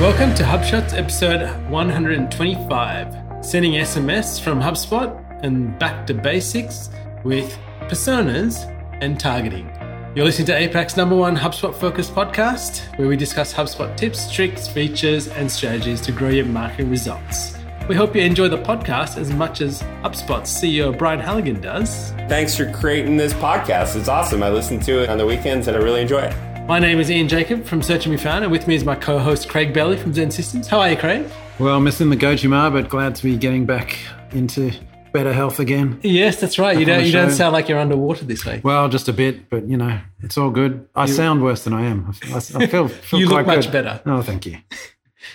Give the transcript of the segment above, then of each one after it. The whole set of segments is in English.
Welcome to HubShots episode 125, sending SMS from HubSpot and back to basics with personas and targeting. You're listening to APAC's number one HubSpot focused podcast, where we discuss HubSpot tips, tricks, features, and strategies to grow your marketing results. We hope you enjoy the podcast as much as HubSpot's CEO Brian Halligan does. Thanks for creating this podcast. It's awesome. I listen to it on the weekends and I really enjoy it. My name is Ian Jacob from Search and Be Found, and with me is my co-host Craig Bailey from XEN Systems. How are you, Craig? Well, missing the goji Gojima, but glad to be getting back into better health again. Yes, that's right. You don't you don't sound like you're underwater this week. Well, just a bit, but you know, it's all good. I you, sound worse than I am. I, I feel, feel you look much good. better. Oh, thank you.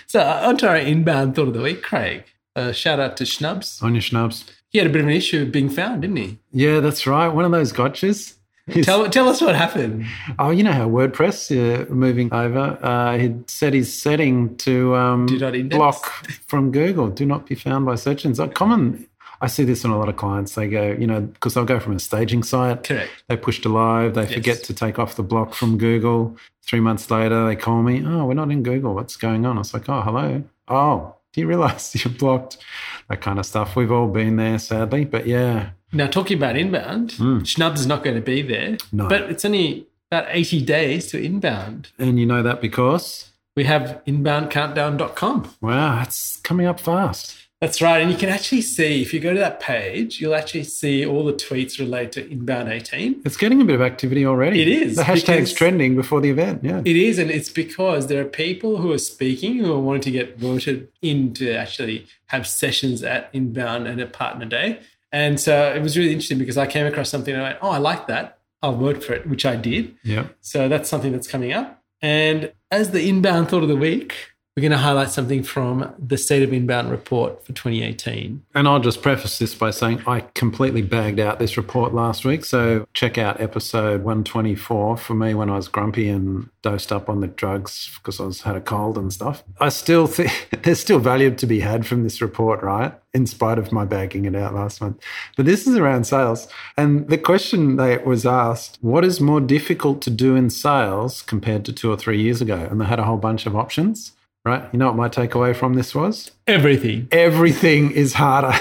So, uh, on to our inbound thought of the week, Craig. Uh, shout out to Schnubs. On your Schnubs. He had a bit of an issue being found, didn't he? Yeah, that's right. One of those gotchas. Tell, tell us what happened. Oh, you know how WordPress, uh, moving over, uh, he'd set his setting to um, block from Google, do not be found by search engines. A common, I see this on a lot of clients. They go, you know, because they'll go from a staging site. Correct. They push to live. They yes. forget to take off the block from Google. Three months later, they call me. Oh, we're not in Google. What's going on? I was like, oh, hello. Oh, do you realize you're blocked? That kind of stuff. We've all been there, sadly. But yeah, now, talking about inbound, mm. Schnubs is not going to be there. No. But it's only about 80 days to inbound. And you know that because? We have inboundcountdown.com. Wow, that's coming up fast. That's right. And you can actually see, if you go to that page, you'll actually see all the tweets related to Inbound 18. It's getting a bit of activity already. It is. The hashtag's trending before the event. Yeah. It is. And it's because there are people who are speaking who are wanting to get voted in to actually have sessions at Inbound and at Partner Day. And so it was really interesting because I came across something and I went, oh, I like that. I'll work for it, which I did. Yeah. So that's something that's coming up. And as the inbound thought of the week, we're going to highlight something from the State of Inbound report for 2018. And I'll just preface this by saying I completely bagged out this report last week. So check out episode 124 for me when I was grumpy and dosed up on the drugs because I was had a cold and stuff. I still think there's still value to be had from this report, right? In spite of my bagging it out last month. But this is around sales. And the question that was asked, what is more difficult to do in sales compared to two or three years ago? And they had a whole bunch of options right? You know what my takeaway from this was? Everything. Everything is harder.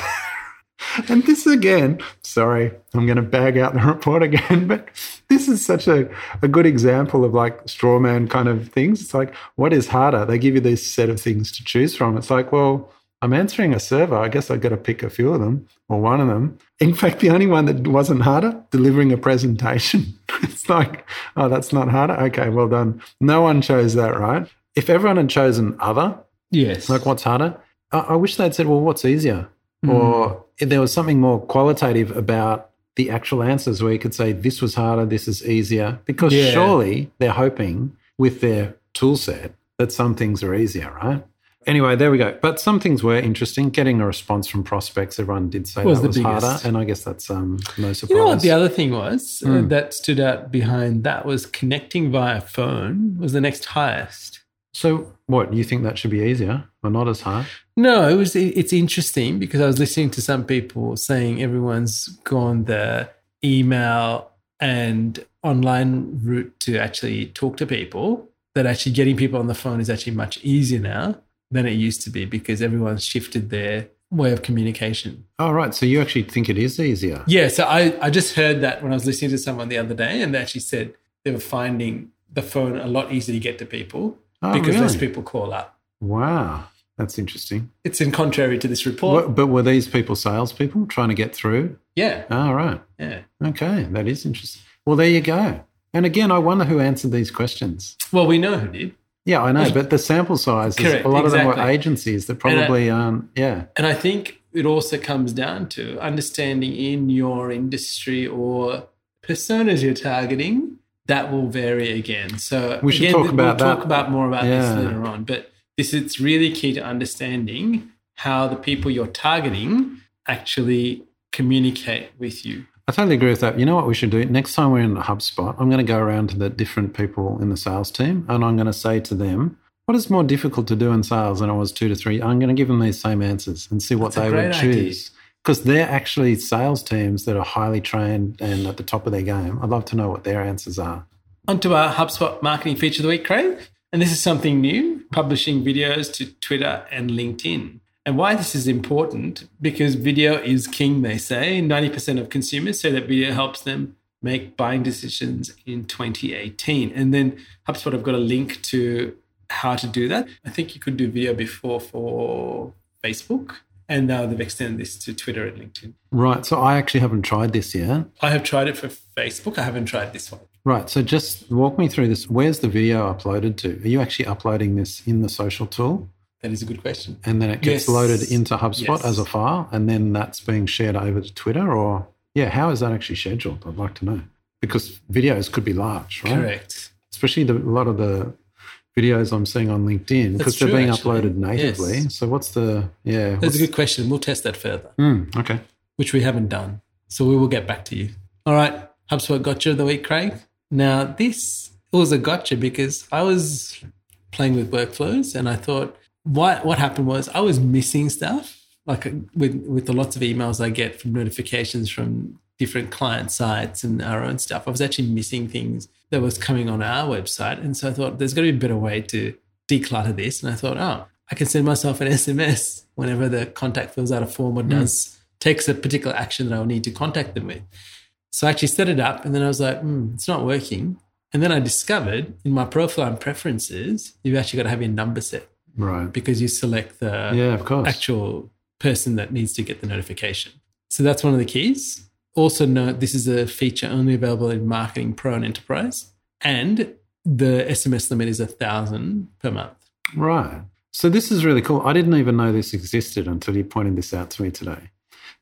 and this again, sorry, I'm going to bag out the report again, but this is such a, a good example of like straw man kind of things. It's like, what is harder? They give you this set of things to choose from. It's like, well, I'm answering a server. I guess I've got to pick a few of them or one of them. In fact, the only one that wasn't harder, delivering a presentation. it's like, oh, that's not harder. Okay, well done. No one chose that, right? If everyone had chosen other, yes, like what's harder, I, I wish they'd said, well, what's easier? Mm. Or if there was something more qualitative about the actual answers where you could say, this was harder, this is easier. Because yeah. surely they're hoping with their tool set that some things are easier, right? Anyway, there we go. But some things were interesting. Getting a response from prospects, everyone did say was that was biggest. harder, and I guess that's um, no surprise. You know what the other thing was mm. uh, hmm. that stood out behind that was connecting via phone was the next highest. So, what you think that should be easier or not as hard? No, it was. It's interesting because I was listening to some people saying everyone's gone the email and online route to actually talk to people. That actually getting people on the phone is actually much easier now than it used to be because everyone's shifted their way of communication. Oh, right. So you actually think it is easier? Yeah. So I, I just heard that when I was listening to someone the other day, and they actually said they were finding the phone a lot easier to get to people oh, because really? less people call up. Wow. That's interesting. It's in contrary to this report. What, but were these people salespeople trying to get through? Yeah. Oh, right. Yeah. Okay. That is interesting. Well, there you go. And again, I wonder who answered these questions. Well, we know who did. Yeah, I know, but the sample size is a lot exactly. of them were agencies that probably and I, aren't. Um, yeah. And I think it also comes down to understanding in your industry or personas you're targeting that will vary again. So we should again, talk about we'll that. talk about more about yeah. this later on. But this is really key to understanding how the people you're targeting actually communicate with you. I totally agree with that. You know what we should do? Next time we're in the HubSpot, I'm going to go around to the different people in the sales team and I'm going to say to them, what is more difficult to do in sales than it was two to three? I'm going to give them these same answers and see what That's they would choose. Because they're actually sales teams that are highly trained and at the top of their game. I'd love to know what their answers are. On to our HubSpot marketing feature of the week, Craig. And this is something new, publishing videos to Twitter and LinkedIn. And why this is important, because video is king, they say. 90% of consumers say that video helps them make buying decisions in 2018. And then HubSpot have got a link to how to do that. I think you could do video before for Facebook. And now they've extended this to Twitter and LinkedIn. Right. So I actually haven't tried this yet. I have tried it for Facebook. I haven't tried this one. Right. So just walk me through this. Where's the video uploaded to? Are you actually uploading this in the social tool? That is a good question. And then it gets Yes. loaded into HubSpot Yes. as a file, and then that's being shared over to Twitter, or yeah, how is that actually scheduled? I'd like to know because videos could be large, right? Correct. Especially the, a lot of the videos I'm seeing on LinkedIn because they're being actually. uploaded natively. Yes. So what's the yeah? That's what's- a good question. We'll test that further, Hmm, okay. which we haven't done. So we will get back to you. All right. HubSpot gotcha of the week, Craig. Now, this was a gotcha because I was playing with workflows and I thought what what happened was I was missing stuff. Like uh, with with the lots of emails I get from notifications from different client sites and our own stuff, I was actually missing things that was coming on our website. And so I thought there's got to be a better way to declutter this. And I thought, oh, I can send myself an SMS whenever the contact fills out a form or does takes a particular action that I will need to contact them with. So I actually set it up and then I was like, hmm, it's not working. And then I discovered in my profile and preferences, you've actually got to have your number set Right. because you select the Yeah, of course. actual person that needs to get the notification. So that's one of the keys. Also, note this is a feature only available in Marketing Pro and Enterprise, and the SMS limit is a thousand per month. Right. So this is really cool. I didn't even know this existed until you pointed this out to me today.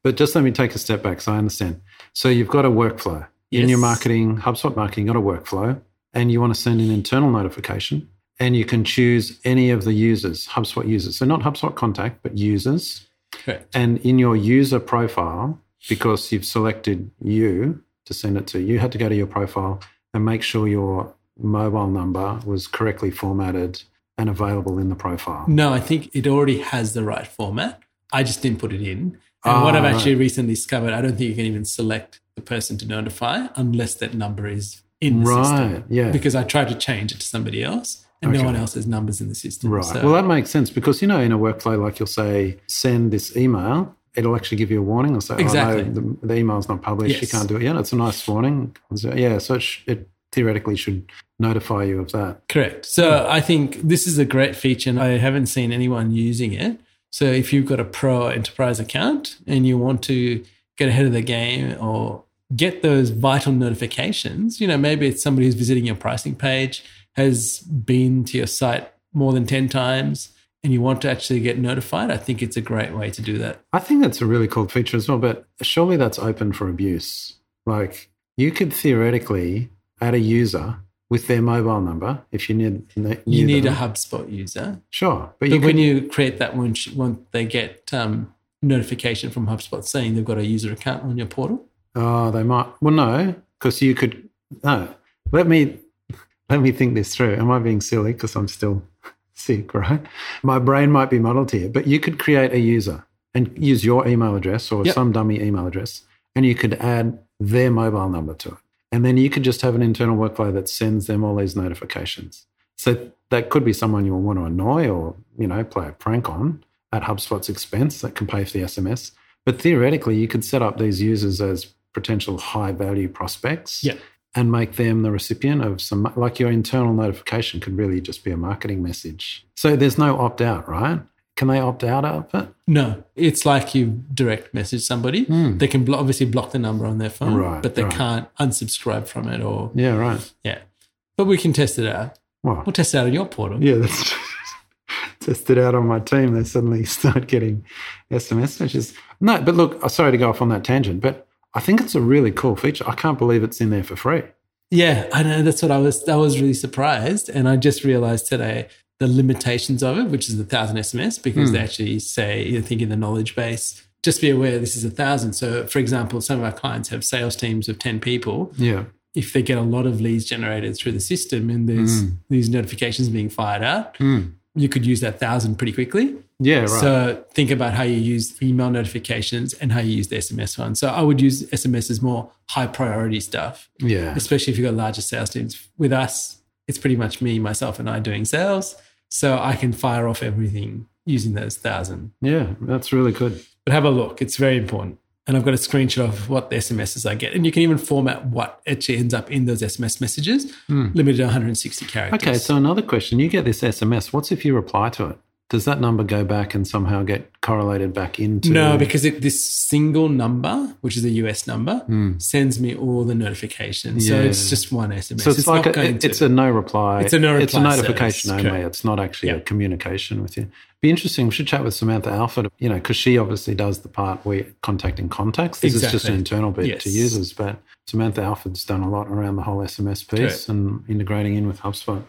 But just let me take a step back so I understand. So you've got a workflow in your marketing, HubSpot marketing, you've got a workflow, and you want to send an internal notification, and you can choose any of the users, HubSpot users. So not HubSpot contact, but users. Correct. And in your user profile, because you've selected you to send it to, you had to go to your profile and make sure your mobile number was correctly formatted and available in the profile. No, I think it already has the right format. I just didn't put it in. And what Ah, I've right. actually recently discovered, I don't think you can even select the person to notify unless that number is in the Right, system. yeah. Because I tried to change it to somebody else and no one else has numbers in the system. Right. So, well, that makes sense because, you know, in a workflow, like you'll say, send this email, it'll actually give you a warning. It'll say, Exactly. oh, no, the, the email's not published. You can't do it yet. It's a nice warning. So, yeah. So it, sh- it theoretically should notify you of that. Correct. So I think this is a great feature and I haven't seen anyone using it. So if you've got a pro enterprise account and you want to get ahead of the game or get those vital notifications, you know, maybe it's somebody who's visiting your pricing page, has been to your site more than 10 times and you want to actually get notified, I think it's a great way to do that. I think that's a really cool feature as well, but surely that's open for abuse. Like you could theoretically add a user with their mobile number if you need. You need a. HubSpot user. Sure. But, But you when could, you create that one, once they get um, notification from HubSpot saying they've got a user account on your portal. Oh, they might. Well, no, because you could. No, let me let me think this through. Am I being silly? Because I'm still sick, right? My brain might be muddled here, but you could create a user and use your email address or Yep. some dummy email address, and you could add their mobile number to it, and then you could just have an internal workflow that sends them all these notifications. So that could be someone you'll want to annoy or you know play a prank on at HubSpot's expense that can pay for the SMS. But theoretically, you could set up these users as potential high value prospects Yeah. And make them the recipient of some, like your internal notification could really just be a marketing message. So there's no opt out, right? Can they opt out of it? No, it's like you direct message somebody. Hmm. They can blo- obviously block the number on their phone. Right, but they right. can't unsubscribe from it or, Yeah, right. yeah. But we can test it out. Well, We'll test it out on your portal. yeah, that's tested out on my team. They suddenly start getting SMS messages. No, but look, sorry to go off on that tangent, but I think it's a really cool feature. I can't believe it's in there for free. Yeah, I know. That's what I was. I was really surprised, and I just realized today the limitations of it, which is the thousand SMS, because Hmm. they actually say, I think in the knowledge base, just be aware this is a thousand. So, for example, some of our clients have sales teams of ten people. Yeah. If they get a lot of leads generated through the system, and there's Hmm. these notifications being fired out, you could use that thousand pretty quickly. Yeah, right. So think about how you use email notifications and how you use the SMS one. So I would use SMS as more high priority stuff yeah. especially if you've got larger sales teams. With us, it's pretty much me, myself, and I doing sales. So I can fire off everything using those thousand. Yeah, that's really good. But have a look, it's very important. And I've got a screenshot of what the SMSs I get. And you can even format what actually ends up in those SMS messages, hmm. limited to 160 characters. Okay, so another question. You get this SMS. What's if you reply to it? Does that number go back and somehow get correlated back into No, because it, this single number, which is a US number, sends me all the notifications. So Hmm. It's just one SMS. So it's, like not a, it's to. a no reply. It's a no reply. It's a notification service, only. correct. It's not actually a communication with you. Be interesting. We should chat with Samantha Alford. You know, because she obviously does the part where contacting contacts. This is just an internal bit Yes. to users, but Samantha Alford's done a lot around the whole SMS piece Correct. and integrating in with HubSpot.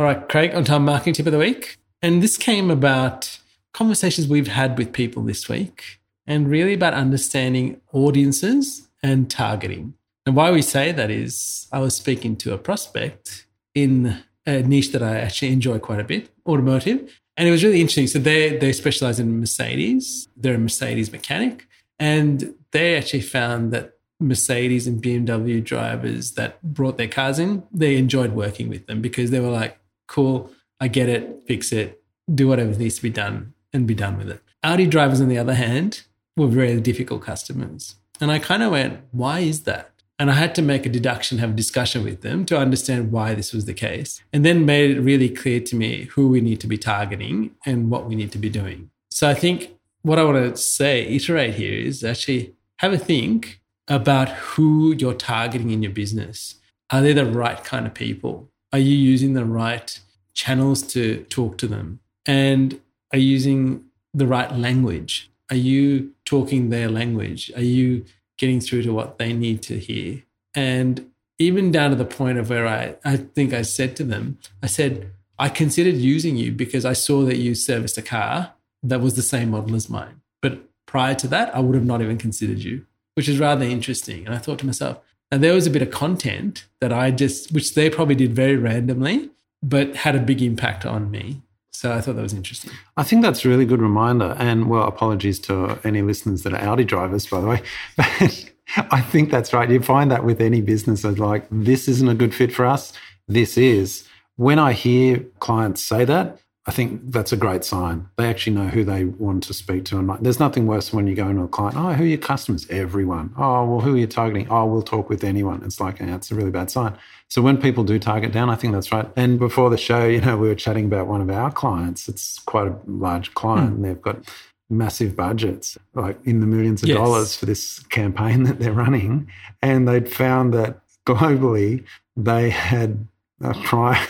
All right, Craig, on time marketing tip of the week. And this came about conversations we've had with people this week and really about understanding audiences and targeting. And why we say that is I was speaking to a prospect in a niche that I actually enjoy quite a bit, automotive. And it was really interesting. So they they specialize in Mercedes. They're a Mercedes mechanic. And they actually found that Mercedes and BMW drivers that brought their cars in, they enjoyed working with them because they were like, cool, I get it, fix it, do whatever needs to be done and be done with it. Audi drivers, on the other hand, were very difficult customers. And I kind of went, why is that? And I had to make a deduction, have a discussion with them to understand why this was the case. And then made it really clear to me who we need to be targeting and what we need to be doing. So I think what I want to say, iterate here is actually have a think about who you're targeting in your business. Are they the right kind of people? Are you using the right channels to talk to them? And are you using the right language? Are you talking their language? Are you getting through to what they need to hear? And even down to the point of where I, I think I said to them, I said, I considered using you because I saw that you serviced a car that was the same model as mine. But prior to that, I would have not even considered you, which is rather interesting. And I thought to myself, now there was a bit of content that I just, which they probably did very randomly, but had a big impact on me. So I thought that was interesting. I think that's a really good reminder. And well, apologies to any listeners that are Audi drivers, by the way. But I think that's right. You find that with any business, it's like, this isn't a good fit for us. This is. When I hear clients say that, I think that's a great sign. They actually know who they want to speak to. And like, there's nothing worse when you go into a client, oh, who are your customers? Everyone. Oh, well, who are you targeting? Oh, we'll talk with anyone. It's like, yeah, it's a really bad sign. So when people do target down, I think that's right. And before the show, you know, we were chatting about one of our clients. It's quite a large client, hmm. and they've got massive budgets, like in the millions of Yes. dollars for this campaign that they're running. And they'd found that globally, they had a prior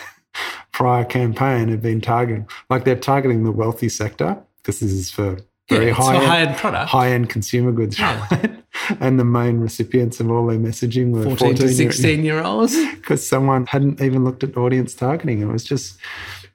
prior campaign had been targeting, like they're targeting the wealthy sector because this is for very Yeah, high a high-end product. high end consumer goods, Yeah. right? and the main recipients of all their messaging were 14 to 16 year olds. because someone hadn't even looked at audience targeting. It was just,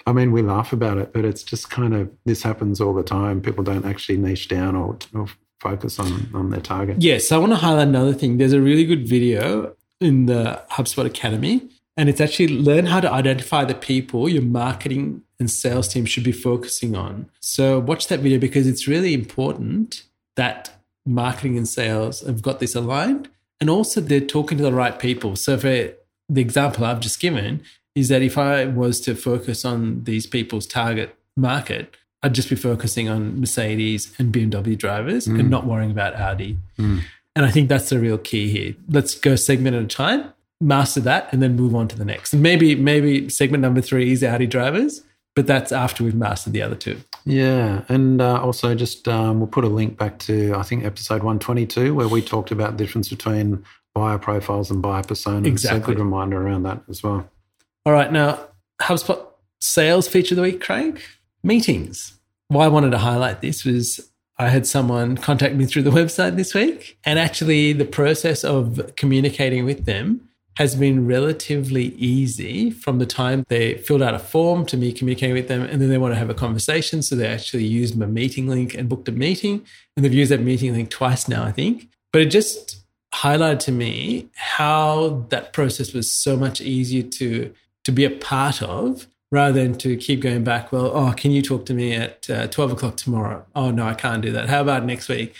I mean, we laugh about it, but it's just kind of this happens all the time. People don't actually niche down or, or focus on on their target. Yes, so I want to highlight another thing. There's a really good video in the HubSpot Academy, and it's actually learn how to identify the people your marketing and sales team should be focusing on. So watch that video because it's really important that marketing and sales have got this aligned, and also they're talking to the right people. So for the example I've just given is that if I was to focus on these people's target market, I'd just be focusing on Mercedes and BMW drivers and mm. not worrying about Audi. Mm. And I think that's the real key here. Let's go segment at a time, master that, and then move on to the next. And maybe maybe segment number three is Audi drivers, but that's after we've mastered the other two. Yeah, and uh, also just um, we'll put a link back to I think episode one twenty two where we talked about the difference between buyer profiles and buyer personas. So Exactly. good reminder around that as well. All right, now HubSpot sales feature of the week, Craig. Meetings. Why I wanted to highlight this was I had someone contact me through the website this week, and actually the process of communicating with them has been relatively easy from the time they filled out a form to me communicating with them, and then they want to have a conversation. So they actually used my meeting link and booked a meeting, and they've used that meeting link twice now, I think. But it just highlighted to me how that process was so much easier to to be a part of rather than to keep going back. Well, oh, can you talk to me at uh, twelve o'clock tomorrow? Oh no, I can't do that. How about next week?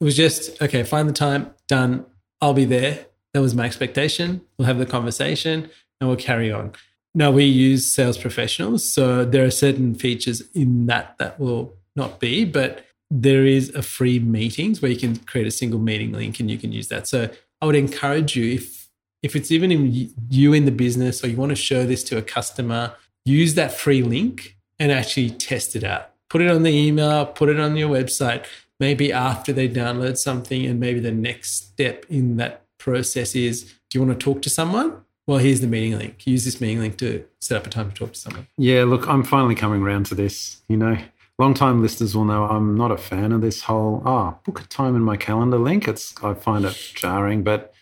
It was just okay. Find the time. Done. I'll be there. That was my expectation. We'll have the conversation and we'll carry on. Now we use sales professionals, so there are certain features in that that will not be, but there is a free meetings where you can create a single meeting link and you can use that. So I would encourage you if if it's even in you in the business or you want to show this to a customer, use that free link and actually test it out. Put it on the email, put it on your website. Maybe after they download something, and maybe the next step in that process is do you want to talk to someone? Well, here's the meeting link. Use this meeting link to set up a time to talk to someone. Yeah, look, I'm finally coming around to this. You know, long-time listeners will know I'm not a fan of this whole oh book a time in my calendar link. It's I find it jarring, but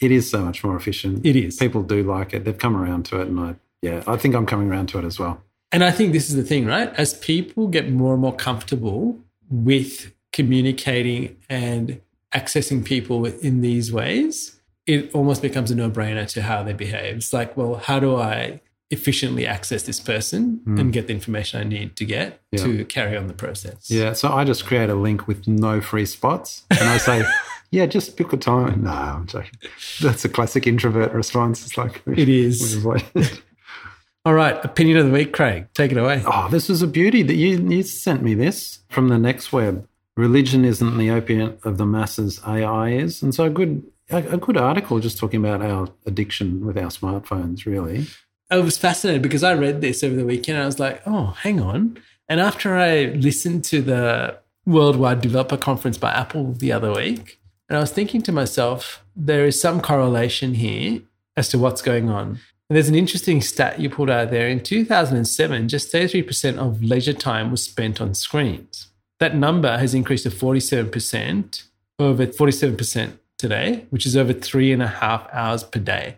it is so much more efficient. It is. People do like it. They've come around to it, and I yeah, I think I'm coming around to it as well. And I think this is the thing, right? As people get more and more comfortable with communicating and accessing people in these ways, it almost becomes a no brainer to how they behave. It's like, well, how do I efficiently access this person mm. and get the information I need to get yeah. to carry on the process? Yeah. So I just create a link with no free spots and I say, yeah, just pick a time. No, I'm joking. That's a classic introvert response. It's like, it is. All right, opinion of the week, Craig. Take it away. Oh, this is a beauty that you, you sent me this from the next web. Religion isn't the opiate of the masses, AI is. And so a good a, good article just talking about our addiction with our smartphones, really. I was fascinated because I read this over the weekend. And I was like, oh, hang on. And after I listened to the Worldwide Developer Conference by Apple the other week, and I was thinking to myself, there is some correlation here as to what's going on. And there's an interesting stat you pulled out there. In 2007, just 33% of leisure time was spent on screens. That number has increased to 47%, over 47% today, which is over three and a half hours per day.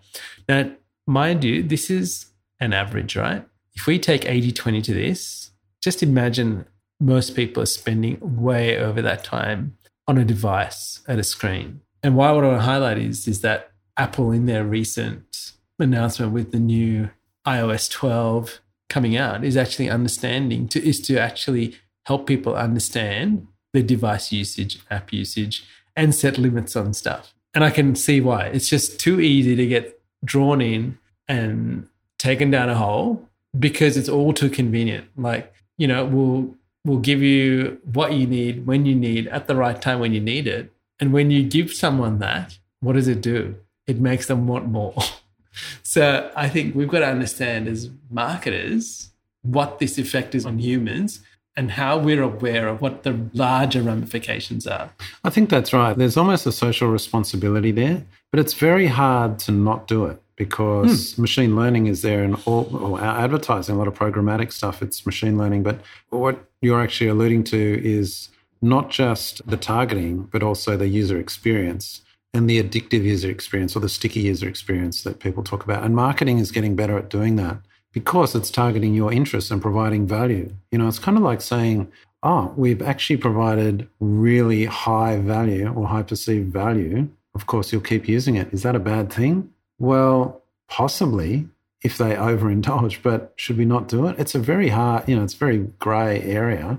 Now, mind you, this is an average, right? If we take 80 20 to this, just imagine most people are spending way over that time on a device at a screen. And why what I want to highlight is, is that Apple, in their recent announcement with the new iOS 12 coming out, is actually understanding to is to actually help people understand the device usage, app usage, and set limits on stuff. And I can see why. It's just too easy to get drawn in and taken down a hole because it's all too convenient. Like, you know, we'll we'll give you what you need when you need at the right time when you need it. And when you give someone that, what does it do? It makes them want more. so I think we've got to understand as marketers what this effect is on humans and how we're aware of what the larger ramifications are. I think that's right. There's almost a social responsibility there, but it's very hard to not do it because hmm. machine learning is there in all well, our advertising, a lot of programmatic stuff, it's machine learning. But what you're actually alluding to is not just the targeting, but also the user experience and the addictive user experience or the sticky user experience that people talk about. And marketing is getting better at doing that because it's targeting your interests and providing value. You know, it's kind of like saying, oh, we've actually provided really high value or high perceived value. Of course, you'll keep using it. Is that a bad thing? Well, possibly if they overindulge, but should we not do it? It's a very hard, you know, it's very grey area.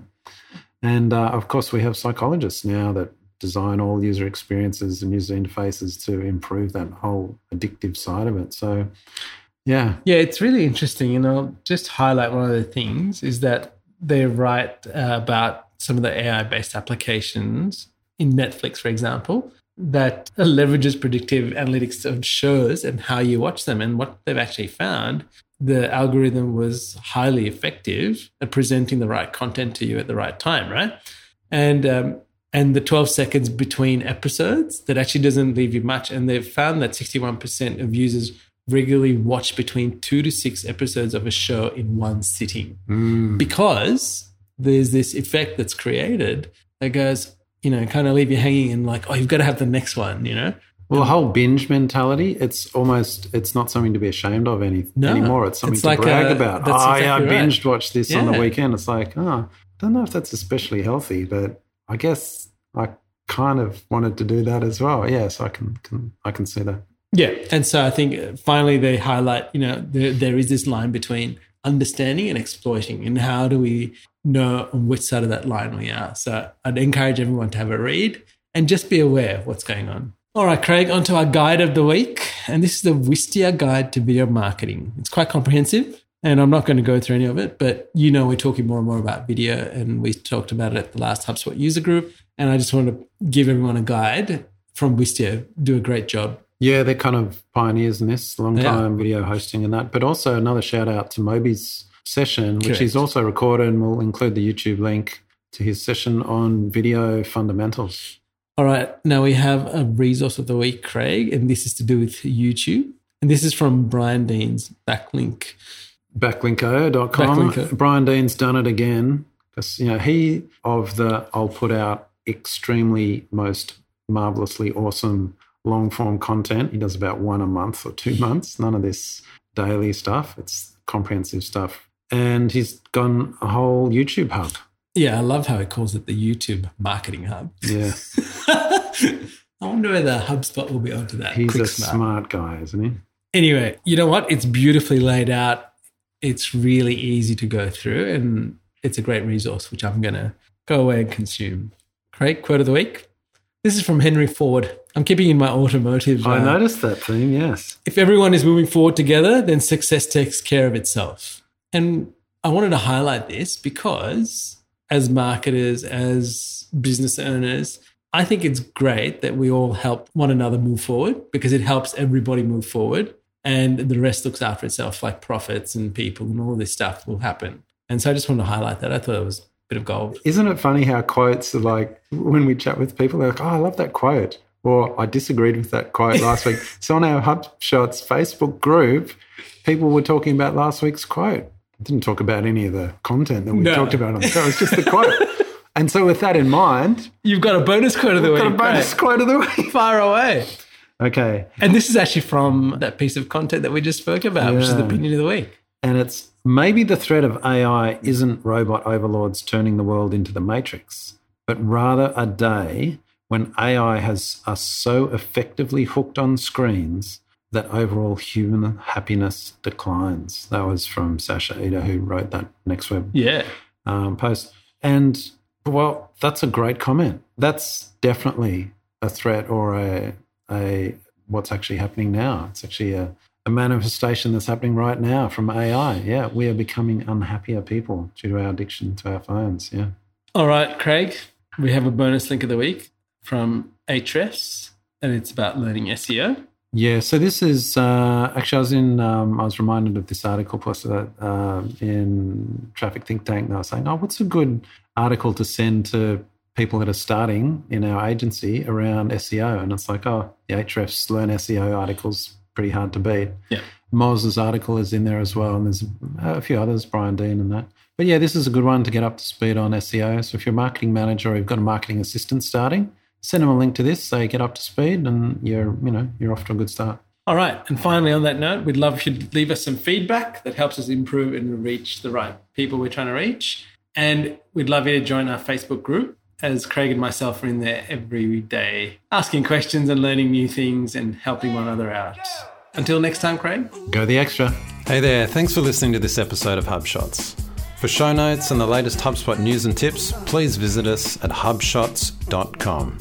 And uh, of course, we have psychologists now that design all user experiences and user interfaces to improve that whole addictive side of it. So yeah. Yeah, it's really interesting. And I'll just highlight one of the things is that they write uh, about some of the AI based applications in Netflix, for example, that leverages predictive analytics of shows and how you watch them. And what they've actually found, the algorithm was highly effective at presenting the right content to you at the right time, right? And um, and the 12 seconds between episodes that actually doesn't leave you much. And they've found that 61% of users regularly watch between two to six episodes of a show in one sitting mm. because there's this effect that's created that goes, you know, kind of leave you hanging and like, oh, you've got to have the next one, you know? Well, the whole binge mentality, it's almost, it's not something to be ashamed of any, no, anymore. It's something it's to like brag a, about. Oh, exactly yeah, I binged right. watched this yeah. on the weekend. It's like, oh, I don't know if that's especially healthy, but I guess I kind of wanted to do that as well. Yes, I can, can I can see that. Yeah. And so I think finally they highlight, you know, there, there is this line between understanding and exploiting. And how do we know on which side of that line we are? So I'd encourage everyone to have a read and just be aware of what's going on. All right, Craig, onto our guide of the week. And this is the Wistia Guide to Video Marketing. It's quite comprehensive, and I'm not going to go through any of it, but you know, we're talking more and more about video, and we talked about it at the last HubSpot user group. And I just want to give everyone a guide from Wistia. Do a great job. Yeah, they're kind of pioneers in this, long Yeah. time video hosting and that. But also another shout out to Moby's session, which Correct. he's also recorded, and we'll include the YouTube link to his session on video fundamentals. All right, now we have a resource of the week, Craig, and this is to do with YouTube. And this is from Brian Dean's backlink. Backlinko.com. Backlinko. Brian Dean's done it again because you know he of the I'll put out extremely most marvelously awesome long form content. He does about one a month or two months. None of this daily stuff. It's comprehensive stuff. And he's gone a whole YouTube hub. Yeah, I love how he calls it the YouTube marketing hub. Yeah, I wonder whether HubSpot will be onto that. he's Quick a smart. smart guy, isn't he? Anyway, you know what? It's beautifully laid out. It's really easy to go through, and it's a great resource, which I'm going to go away and consume. Craig, quote of the week. This is from Henry Ford. I'm keeping in my automotive. I uh, noticed that theme. Yes. if everyone is moving forward together, then success takes care of itself. And I wanted to highlight this because as marketers, as business owners, I think it's great that we all help one another move forward because it helps everybody move forward and the rest looks after itself, like profits and people and all this stuff will happen. And so I just wanted to highlight that. I thought it was bit of gold. Isn't it funny how quotes are like when we chat with people, they're like, "Oh, I love that quote," or "I disagreed with that quote last week." So on our HubShots Facebook group, people were talking about last week's quote. Didn't talk about any of the content that we No. talked about on the show. It's just the quote. and so, with that in mind, You've got a bonus quote of the week. got a bonus Great. quote of the week. Far away. Okay, And this is actually from that piece of content that we just spoke about, which is the opinion of the week. and it's maybe the threat of AI isn't robot overlords turning the world into the matrix, but rather a day when AI has us so effectively hooked on screens that overall human happiness declines. That was from Sasha Ida, who wrote that next web Yeah. um, post. And well, that's a great comment. That's definitely a threat or a a what's actually happening now. It's actually a, a manifestation that's happening right now from AI. Yeah, we are becoming unhappier people due to our addiction to our phones. Yeah. All right, Craig, we have a bonus link of the week from Ahrefs, and it's about learning SEO. Yeah, so this is uh, actually I was in um, I was reminded of this article posted uh, in Traffic Think Tank. And they were saying, "Oh, what's a good article to send to people that are starting in our agency around SEO?" And it's like, "Oh, the Ahrefs Learn SEO articles pretty hard to beat." Yeah. Moz's article is in there as well, and there's a few others, Brian Dean and that. But yeah, this is a good one to get up to speed on SEO. So if you're a marketing manager or you've got a marketing assistant starting, send them a link to this, say get up to speed, and you're you know you're off to a good start. All right, and finally, on that note, we'd love if you'd leave us some feedback that helps us improve and reach the right people we're trying to reach. And we'd love you to join our Facebook group, as Craig and myself are in there every day, asking questions and learning new things and helping one another out. Until next time, Craig. Go the extra. Hey there, thanks for listening to this episode of HubShots. For show notes and the latest HubSpot news and tips, please visit us at hubshots.com.